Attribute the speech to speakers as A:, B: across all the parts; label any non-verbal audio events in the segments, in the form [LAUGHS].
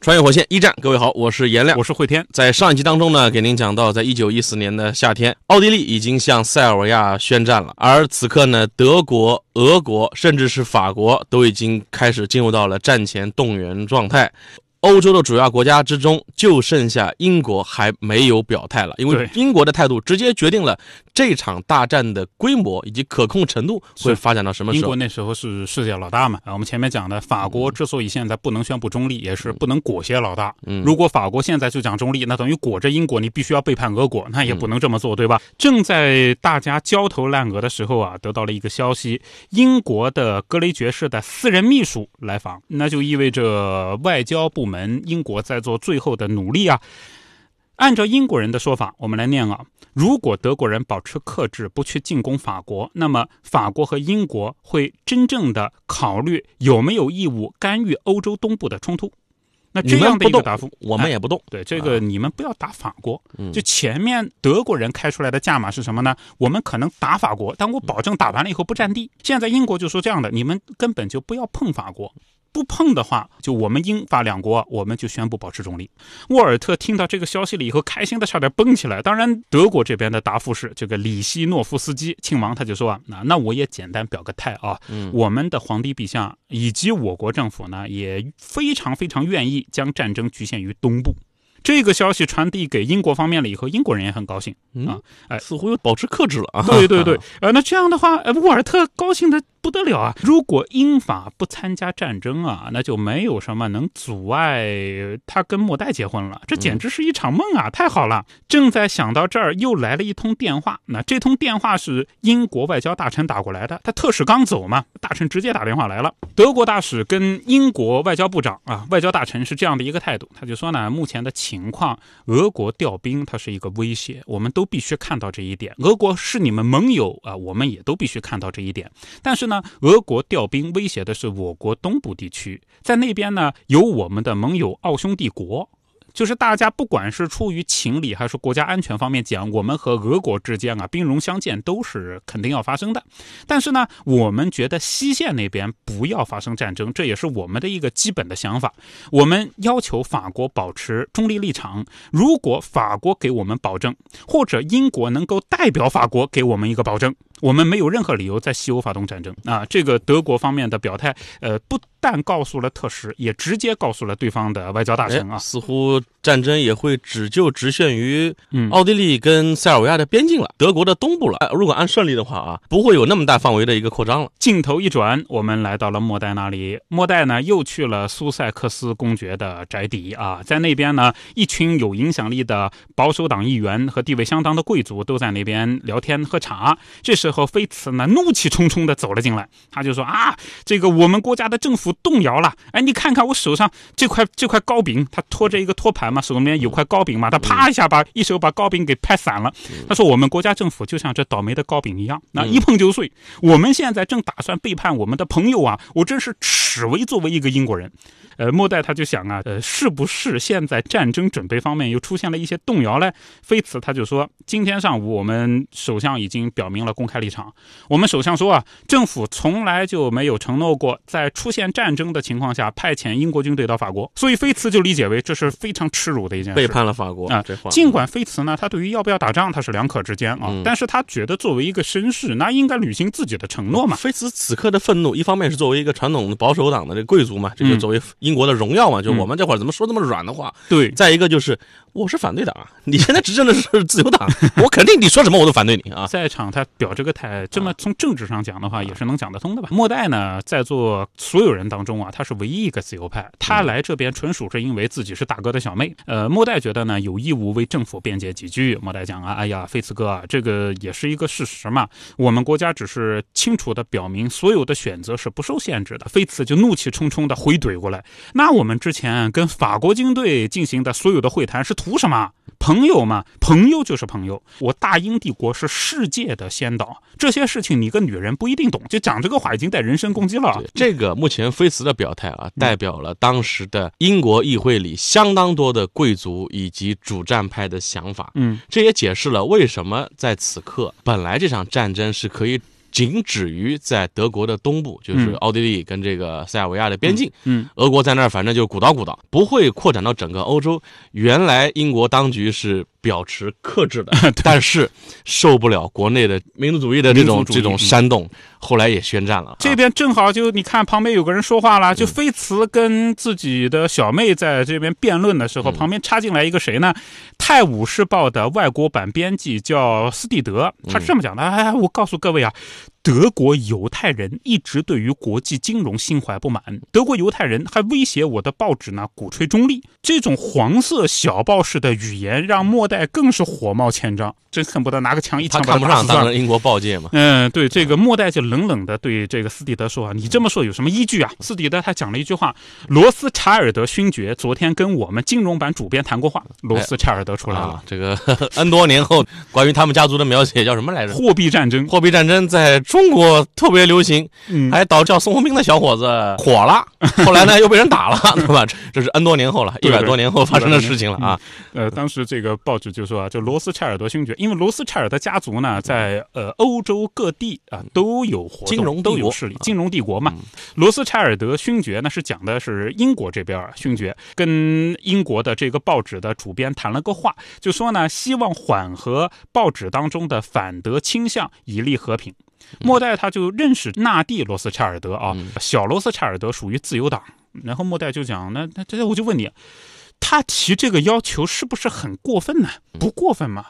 A: 穿越火线一战，各位好，我是颜亮，
B: 我是慧天。
A: 在上一集当中呢，给您讲到，在一九一四年的夏天，奥地利已经向塞尔维亚宣战了，而此刻呢，德国、俄国，甚至是法国，都已经开始进入到了战前动员状态。欧洲的主要国家之中，就剩下英国还没有表态了，因为英国的态度直接决定了这场大战的规模以及可控程度会发展到什么时候。
B: 英国那时候是世界老大嘛？啊，我们前面讲的，法国之所以现在不能宣布中立，也是不能裹挟老大。嗯，如果法国现在就讲中立，那等于裹着英国，你必须要背叛俄国，那也不能这么做，对吧？正在大家焦头烂额的时候啊，得到了一个消息，英国的格雷爵士的私人秘书来访，那就意味着外交部。门英国在做最后的努力啊！按照英国人的说法，我们来念啊：如果德国人保持克制，不去进攻法国，那么法国和英国会真正的考虑有没有义务干预欧洲东部的冲突。那这样的一个答复，
A: 我们也不动。
B: 对这个，你们不要打法国。就前面德国人开出来的价码是什么呢？我们可能打法国，但我保证打完了以后不占地。现在英国就说这样的，你们根本就不要碰法国。不碰的话，就我们英法两国，我们就宣布保持中立。沃尔特听到这个消息了以后，开心的差点蹦起来。当然，德国这边的答复是，这个里希诺夫斯基亲王他就说啊，那那我也简单表个态啊，我们的皇帝陛下以及我国政府呢，也非常非常愿意将战争局限于东部。这个消息传递给英国方面了以后，英国人也很高兴啊，
A: 哎，似乎又保持克制了啊。
B: 对对对，呃，那这样的话，呃，沃尔特高兴的不得了啊。如果英法不参加战争啊，那就没有什么能阻碍他跟莫代结婚了。这简直是一场梦啊，太好了！正在想到这儿，又来了一通电话。那这通电话是英国外交大臣打过来的，他特使刚走嘛，大臣直接打电话来了。德国大使跟英国外交部长啊，外交大臣是这样的一个态度，他就说呢，目前的情。情况，俄国调兵，它是一个威胁，我们都必须看到这一点。俄国是你们盟友啊，我们也都必须看到这一点。但是呢，俄国调兵威胁的是我国东部地区，在那边呢有我们的盟友奥匈帝国。就是大家不管是出于情理还是国家安全方面讲，我们和俄国之间啊兵戎相见都是肯定要发生的。但是呢，我们觉得西线那边不要发生战争，这也是我们的一个基本的想法。我们要求法国保持中立立场。如果法国给我们保证，或者英国能够代表法国给我们一个保证。我们没有任何理由在西欧发动战争啊！这个德国方面的表态，呃，不但告诉了特使，也直接告诉了对方的外交大臣啊，
A: 似乎战争也会只就直限于奥地利跟塞尔维亚的边境了，德国的东部了。如果按顺利的话啊，不会有那么大范围的一个扩张了。
B: 镜头一转，我们来到了莫代那里，莫代呢又去了苏塞克斯公爵的宅邸啊，在那边呢，一群有影响力的保守党议员和地位相当的贵族都在那边聊天喝茶，这是。之后，菲茨呢怒气冲冲的走了进来，他就说：“啊，这个我们国家的政府动摇了。哎，你看看我手上这块这块糕饼，他托着一个托盘嘛，手里面有块糕饼嘛，他啪一下把一手把糕饼给拍散了。他说：我们国家政府就像这倒霉的糕饼一样，那一碰就碎。我们现在正打算背叛我们的朋友啊，我真是耻为作为一个英国人。”呃，莫代他就想啊，呃，是不是现在战争准备方面又出现了一些动摇呢？菲茨他就说，今天上午我们首相已经表明了公开立场。我们首相说啊，政府从来就没有承诺过在出现战争的情况下派遣英国军队到法国。所以菲茨就理解为这是非常耻辱的一件事，
A: 背叛了法国啊。
B: 尽管菲茨呢，他对于要不要打仗他是两可之间啊，但是他觉得作为一个绅士，那应该履行自己的承诺嘛。
A: 菲茨此刻的愤怒，一方面是作为一个传统的保守党的这个贵族嘛，这个作为。英国的荣耀嘛，就我们这会儿怎么说这么软的话？
B: 对，
A: 再一个就是我是反对党啊，[LAUGHS] 你现在执政的是自由党，[LAUGHS] 我肯定你说什么我都反对你啊。
B: 在场他表这个态，这么从政治上讲的话，也是能讲得通的吧？莫代呢，在座所有人当中啊，他是唯一一个自由派，他来这边纯属是因为自己是大哥的小妹。呃，莫代觉得呢，有义务为政府辩解几句。莫代讲啊，哎呀，菲茨哥啊，这个也是一个事实嘛，我们国家只是清楚的表明，所有的选择是不受限制的。菲茨就怒气冲冲的回怼过来，那我们之前跟法国军队进行的所有的会谈是图什么？朋友嘛，朋友就是朋友。我大英帝国是世界的先导，这些事情你个女人不一定懂。就讲这个话已经带人身攻击了。
A: 这个目前菲茨的表态啊，代表了当时的英国议会里相当多的贵族以及主战派的想法。
B: 嗯，
A: 这也解释了为什么在此刻，本来这场战争是可以。仅止于在德国的东部，就是奥地利跟这个塞尔维亚的边境。
B: 嗯，
A: 俄国在那儿，反正就鼓捣鼓捣，不会扩展到整个欧洲。原来英国当局是表持克制的，[LAUGHS] 但是受不了国内的民族主义的这种这种煽动，后来也宣战了。
B: 这边正好就你看旁边有个人说话了，就菲茨跟自己的小妹在这边辩论的时候，旁边插进来一个谁呢？《泰晤士报》的外国版编辑叫斯蒂德，他是这么讲的：哎，我告诉各位啊。德国犹太人一直对于国际金融心怀不满，德国犹太人还威胁我的报纸呢，鼓吹中立。这种黄色小报式的语言让莫代更是火冒千丈，真恨不得拿个枪一枪把
A: 他看不上当英国报界嘛。
B: 嗯，对，这个莫代就冷冷的对这个斯蒂德说：“啊，你这么说有什么依据啊？”斯蒂德他讲了一句话：“罗斯柴尔德勋爵昨天跟我们金融版主编谈过话。”罗斯柴尔德出来了。
A: 这个 [LAUGHS] N 多年后，关于他们家族的描写叫什么来着？
B: 货币战争。
A: 货币战争在。中国特别流行，还导叫宋鸿兵的小伙子火了，[LAUGHS] 后来呢又被人打了，对吧？这是 N 多年后了，一百多年后发生的事情了啊。
B: 呃，当时这个报纸就说啊，就罗斯柴尔德勋爵，因为罗斯柴尔德家族呢，在呃欧洲各地啊都有活动，
A: 金融
B: 都有势力，金融帝国嘛。罗斯柴尔德勋爵呢是讲的是英国这边勋爵跟英国的这个报纸的主编谈了个话，就说呢希望缓和报纸当中的反德倾向，以利和平。莫代他就认识纳蒂罗斯柴尔德啊，小罗斯柴尔德属于自由党。然后莫代就讲，那那这我就问你，他提这个要求是不是很过分呢？不过分吗？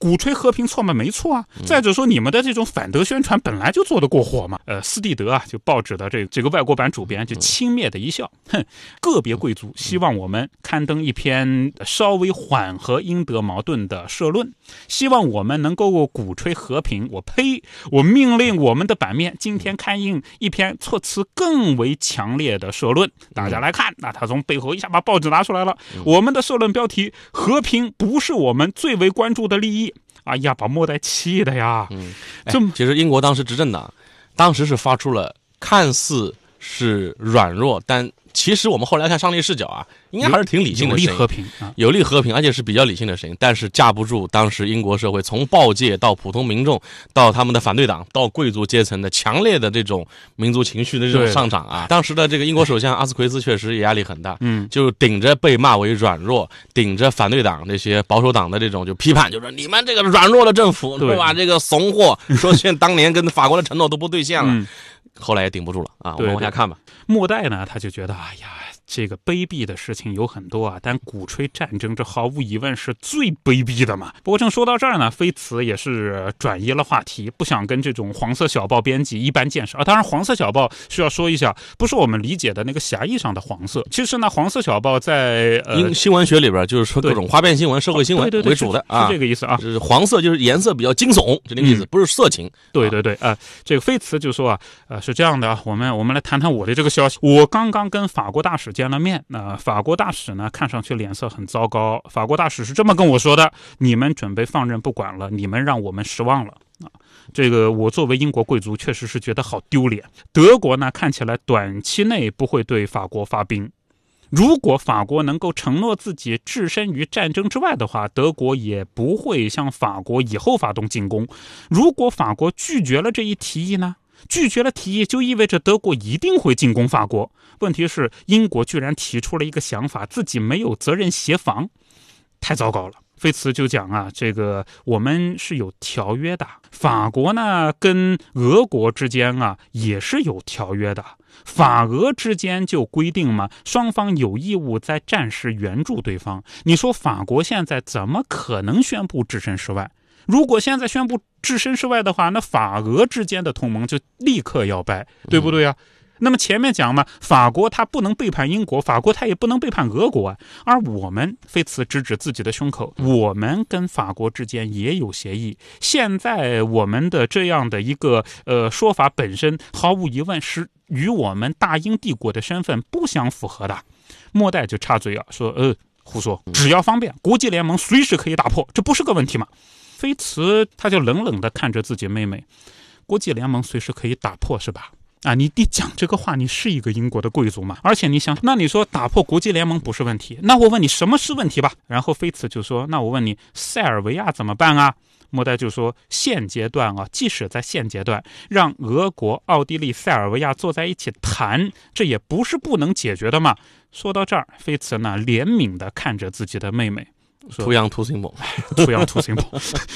B: 鼓吹和平错吗？没错啊。再者说，你们的这种反德宣传本来就做得过火嘛。呃，斯蒂德啊，就报纸的这这个外国版主编就轻蔑的一笑，哼，个别贵族希望我们刊登一篇稍微缓和英德矛盾的社论，希望我们能够鼓吹和平。我呸！我命令我们的版面今天刊印一篇措辞更为强烈的社论。大家来看，那他从背后一下把报纸拿出来了。我们的社论标题：和平不是我们最为关注的利益。哎呀，把莫代气的呀！
A: 嗯，这其实英国当时执政党，当时是发出了看似是软弱，但。其实我们后来看上帝视角啊，应该还是挺理性的，
B: 有利和平
A: 啊，有利和平，而且是比较理性的声音。但是架不住当时英国社会从报界到普通民众，到他们的反对党，到贵族阶层的强烈的这种民族情绪的这种上涨啊。当时的这个英国首相阿斯奎斯确实也压力很大，
B: 嗯，
A: 就顶着被骂为软弱，顶着反对党那些保守党的这种就批判，就说你们这个软弱的政府，对吧？这个怂货，说现当年跟法国的承诺都不兑现了。后来也顶不住了啊！我们往下看吧。
B: 末代呢，他就觉得，哎呀。这个卑鄙的事情有很多啊，但鼓吹战争，这毫无疑问是最卑鄙的嘛。不过正说到这儿呢，菲茨也是转移了话题，不想跟这种黄色小报编辑一般见识啊。当然，黄色小报需要说一下，不是我们理解的那个狭义上的黄色。其实呢，黄色小报在
A: 呃新闻学里边就是说各种花边新闻、社会新闻为主的
B: 啊，是这个意思啊。
A: 就是黄色就是颜色比较惊悚，就那个意思，不是色情。
B: 对对对啊，这个菲茨就说啊，呃是这样的啊，我们我们来谈谈我的这个消息。我刚刚跟法国大使。见了面，那法国大使呢？看上去脸色很糟糕。法国大使是这么跟我说的：[LAUGHS] “你们准备放任不管了，你们让我们失望了。”啊，这个我作为英国贵族，确实是觉得好丢脸。德国呢，看起来短期内不会对法国发兵。如果法国能够承诺自己置身于战争之外的话，德国也不会向法国以后发动进攻。如果法国拒绝了这一提议呢？拒绝了提议，就意味着德国一定会进攻法国。问题是，英国居然提出了一个想法，自己没有责任协防，太糟糕了。菲茨就讲啊，这个我们是有条约的，法国呢跟俄国之间啊也是有条约的，法俄之间就规定嘛，双方有义务在战时援助对方。你说法国现在怎么可能宣布置身事外？如果现在宣布置身事外的话，那法俄之间的同盟就立刻要掰，对不对啊？那么前面讲嘛，法国他不能背叛英国，法国他也不能背叛俄国啊。而我们，非此指指自己的胸口，我们跟法国之间也有协议。现在我们的这样的一个呃说法本身，毫无疑问是与我们大英帝国的身份不相符合的。莫代就插嘴啊，说呃胡说，只要方便，国际联盟随时可以打破，这不是个问题嘛。菲茨他就冷冷地看着自己妹妹，国际联盟随时可以打破是吧？啊，你你讲这个话，你是一个英国的贵族嘛？而且你想，那你说打破国际联盟不是问题，那我问你什么是问题吧？然后菲茨就说，那我问你，塞尔维亚怎么办啊？莫代就说，现阶段啊，即使在现阶段，让俄国、奥地利、塞尔维亚坐在一起谈，这也不是不能解决的嘛。说到这儿，菲茨呢怜悯地看着自己的妹妹。
A: 图样图形 l [LAUGHS]
B: 图样图形 l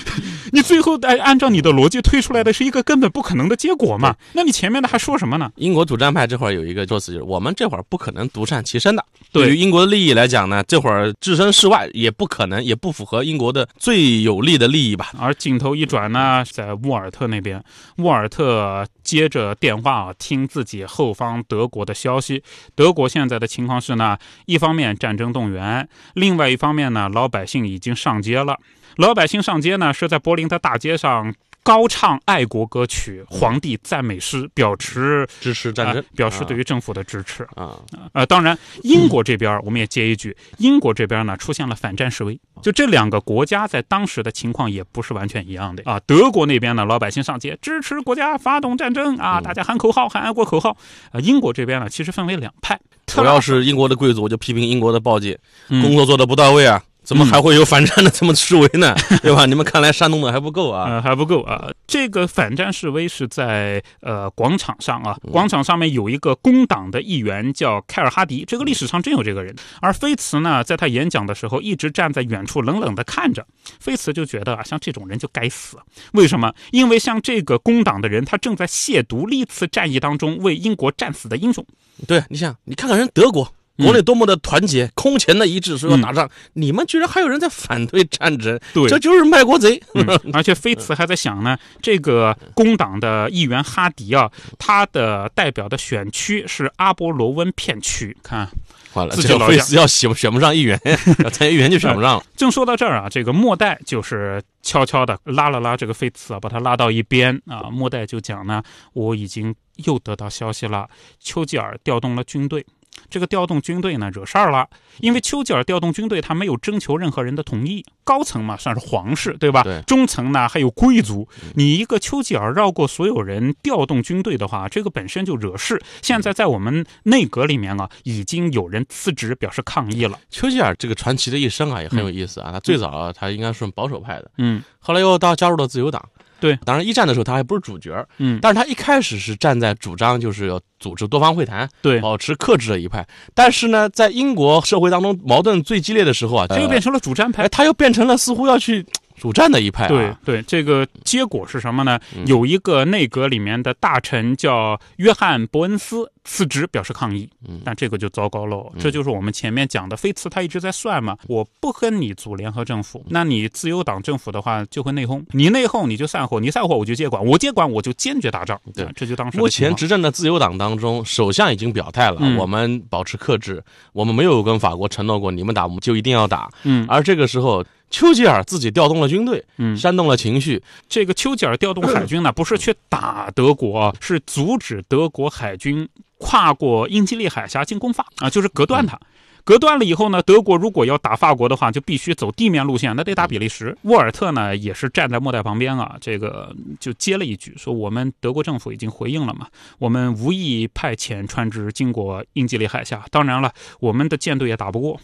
B: [LAUGHS] 你最后按按照你的逻辑推出来的是一个根本不可能的结果嘛？那你前面的还说什么呢？
A: 英国主战派这会儿有一个说辞，就是我们这会儿不可能独善其身的。
B: 对
A: 于英国的利益来讲呢，这会儿置身事外也不可能，也不符合英国的最有利的利益吧。
B: 而镜头一转呢，在沃尔特那边，沃尔特接着电话听自己后方德国的消息。德国现在的情况是呢，一方面战争动员，另外一方面呢，老百姓已经上街了。老百姓上街呢，是在柏林的大街上。高唱爱国歌曲、皇帝赞美诗，表示
A: 支持战争，
B: 表示对于政府的支持
A: 啊。
B: 呃，当然，英国这边我们也接一句，英国这边呢出现了反战示威。就这两个国家在当时的情况也不是完全一样的啊。德国那边呢，老百姓上街支持国家发动战争啊，大家喊口号，喊爱国口号。啊，英国这边呢，其实分为两派。
A: 主要是英国的贵族，我就批评英国的报界工作做的不到位啊。怎么还会有反战的这么示威呢？[LAUGHS] 对吧？你们看来煽动的还不够啊，
B: 还不够啊！这个反战示威是在呃广场上啊，广场上面有一个工党的议员叫凯尔哈迪，这个历史上真有这个人。而菲茨呢，在他演讲的时候一直站在远处冷冷的看着。菲茨就觉得啊，像这种人就该死。为什么？因为像这个工党的人，他正在亵渎历次战役当中为英国战死的英雄。
A: 对，你想，你看看人德国。国内多么的团结，空前的一致，说要打仗，你们居然还有人在反对战争，
B: 对，
A: 这就是卖国贼。[LAUGHS]
B: 而且菲茨还在想呢，这个工党的议员哈迪啊，他的代表的选区是阿波罗温片区，看，
A: 完了，这菲茨要选选不上议员，[LAUGHS] 要参议员就选不上了。
B: 正说到这儿啊，这个莫代就是悄悄的拉了拉这个菲茨啊，把他拉到一边啊，莫代就讲呢，我已经又得到消息了，丘吉尔调动了军队。这个调动军队呢，惹事儿了，因为丘吉尔调动军队，他没有征求任何人的同意。高层嘛，算是皇室，对吧？
A: 对。
B: 中层呢，还有贵族。你一个丘吉尔绕过所有人调动军队的话，这个本身就惹事。现在在我们内阁里面啊，已经有人辞职表示抗议了。
A: 丘吉尔这个传奇的一生啊，也很有意思啊。他最早他应该是保守派的，
B: 嗯，
A: 后来又到加入了自由党。
B: 对，
A: 当然一战的时候他还不是主角，
B: 嗯，
A: 但是他一开始是站在主张就是要组织多方会谈，
B: 对，
A: 保持克制的一派。但是呢，在英国社会当中矛盾最激烈的时候啊，
B: 他又变成了主战派，
A: 他又变成了似乎要去。主战的一派，
B: 对对，这个结果是什么呢？有一个内阁里面的大臣叫约翰·伯恩斯辞职表示抗议，但这个就糟糕喽。这就是我们前面讲的，菲茨他一直在算嘛，我不跟你组联合政府，那你自由党政府的话就会内讧，你内讧你就散伙，你散伙我就接管，我接管我就坚决打仗。
A: 对，
B: 这就当时
A: 目前执政的自由党当中，首相已经表态了，我们保持克制，我们没有跟法国承诺过你们打我们就一定要打。
B: 嗯，
A: 而这个时候。丘吉尔自己调动了军队，
B: 嗯，
A: 煽动了情绪。
B: 这个丘吉尔调动海军呢，不是去打德国，是阻止德国海军跨过英吉利海峡进攻法啊，就是隔断它。隔断了以后呢，德国如果要打法国的话，就必须走地面路线，那得打比利时。沃尔特呢，也是站在莫代旁边啊，这个就接了一句说：“我们德国政府已经回应了嘛，我们无意派遣船只经过英吉利海峡。当然了，我们的舰队也打不过。”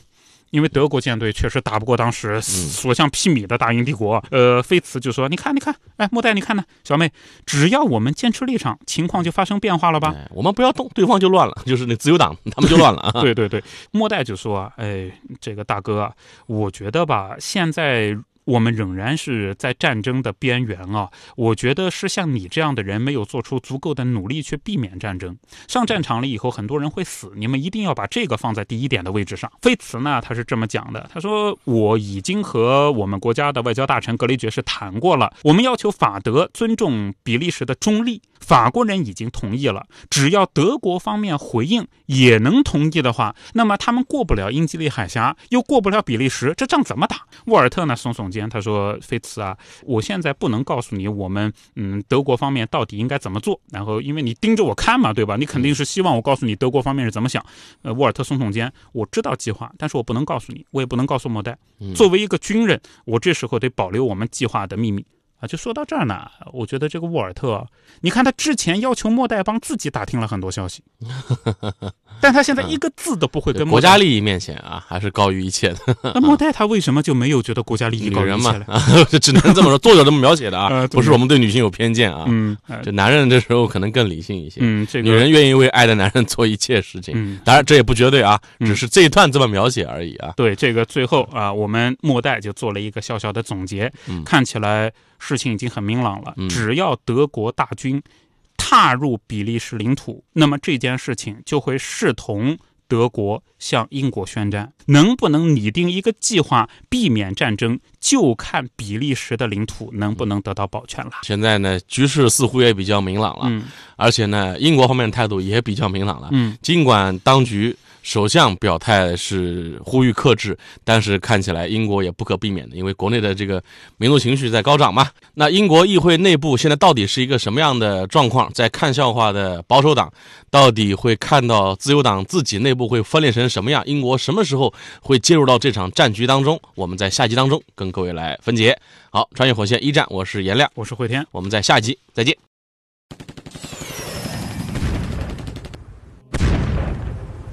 B: 因为德国舰队确实打不过当时所向披靡的大英帝国。呃，菲茨就说：“你看，你看，哎，莫代，你看呢，小妹，只要我们坚持立场，情况就发生变化了吧？
A: 我们不要动，对方就乱了，[LAUGHS] 就是那自由党 [LAUGHS] 他们就乱了。”
B: 对对对，莫代就说：“哎，这个大哥，我觉得吧，现在。”我们仍然是在战争的边缘啊！我觉得是像你这样的人没有做出足够的努力去避免战争。上战场了以后，很多人会死，你们一定要把这个放在第一点的位置上。菲茨呢，他是这么讲的：他说我已经和我们国家的外交大臣格雷爵士谈过了，我们要求法德尊重比利时的中立，法国人已经同意了，只要德国方面回应也能同意的话，那么他们过不了英吉利海峡，又过不了比利时，这仗怎么打？沃尔特呢耸耸肩，他说：“菲茨啊，我现在不能告诉你我们嗯德国方面到底应该怎么做，然后因为你盯着我看嘛，对吧？你肯定是希望我告诉你德国方面是怎么想。”呃，沃尔特耸耸肩，我知道计划，但是我不能告诉你，我也不能告诉莫代。作为一个军人，我这时候得保留我们计划的秘密。啊，就说到这儿呢，我觉得这个沃尔特，你看他之前要求莫代帮自己打听了很多消息，[LAUGHS] 但他现在一个字都不会跟
A: 国家利益面前啊，还是高于一切的。[LAUGHS]
B: 那莫代他为什么就没有觉得国家利益高于一切
A: 了？[LAUGHS] 只能这么说，作者这么描写的啊，[LAUGHS] 不是我们对女性有偏见啊。
B: 嗯，
A: 这男人这时候可能更理性一些。
B: 嗯，这个
A: 女人愿意为爱的男人做一切事情。
B: 嗯，
A: 当然这也不绝对啊，只是这一段这么描写而已啊。
B: 对，这个最后啊，我们莫代就做了一个小小的总结，看起来。事情已经很明朗了，只要德国大军踏入比利时领土，那么这件事情就会视同德国向英国宣战。能不能拟定一个计划避免战争，就看比利时的领土能不能得到保全了。
A: 现在呢，局势似乎也比较明朗了，
B: 嗯，
A: 而且呢，英国方面的态度也比较明朗了，
B: 嗯，
A: 尽管当局。首相表态是呼吁克制，但是看起来英国也不可避免的，因为国内的这个民族情绪在高涨嘛。那英国议会内部现在到底是一个什么样的状况？在看笑话的保守党到底会看到自由党自己内部会分裂成什么样？英国什么时候会介入到这场战局当中？我们在下集当中跟各位来分解。好，穿越火线一战，我是颜亮，
B: 我是慧天，
A: 我们在下集再见。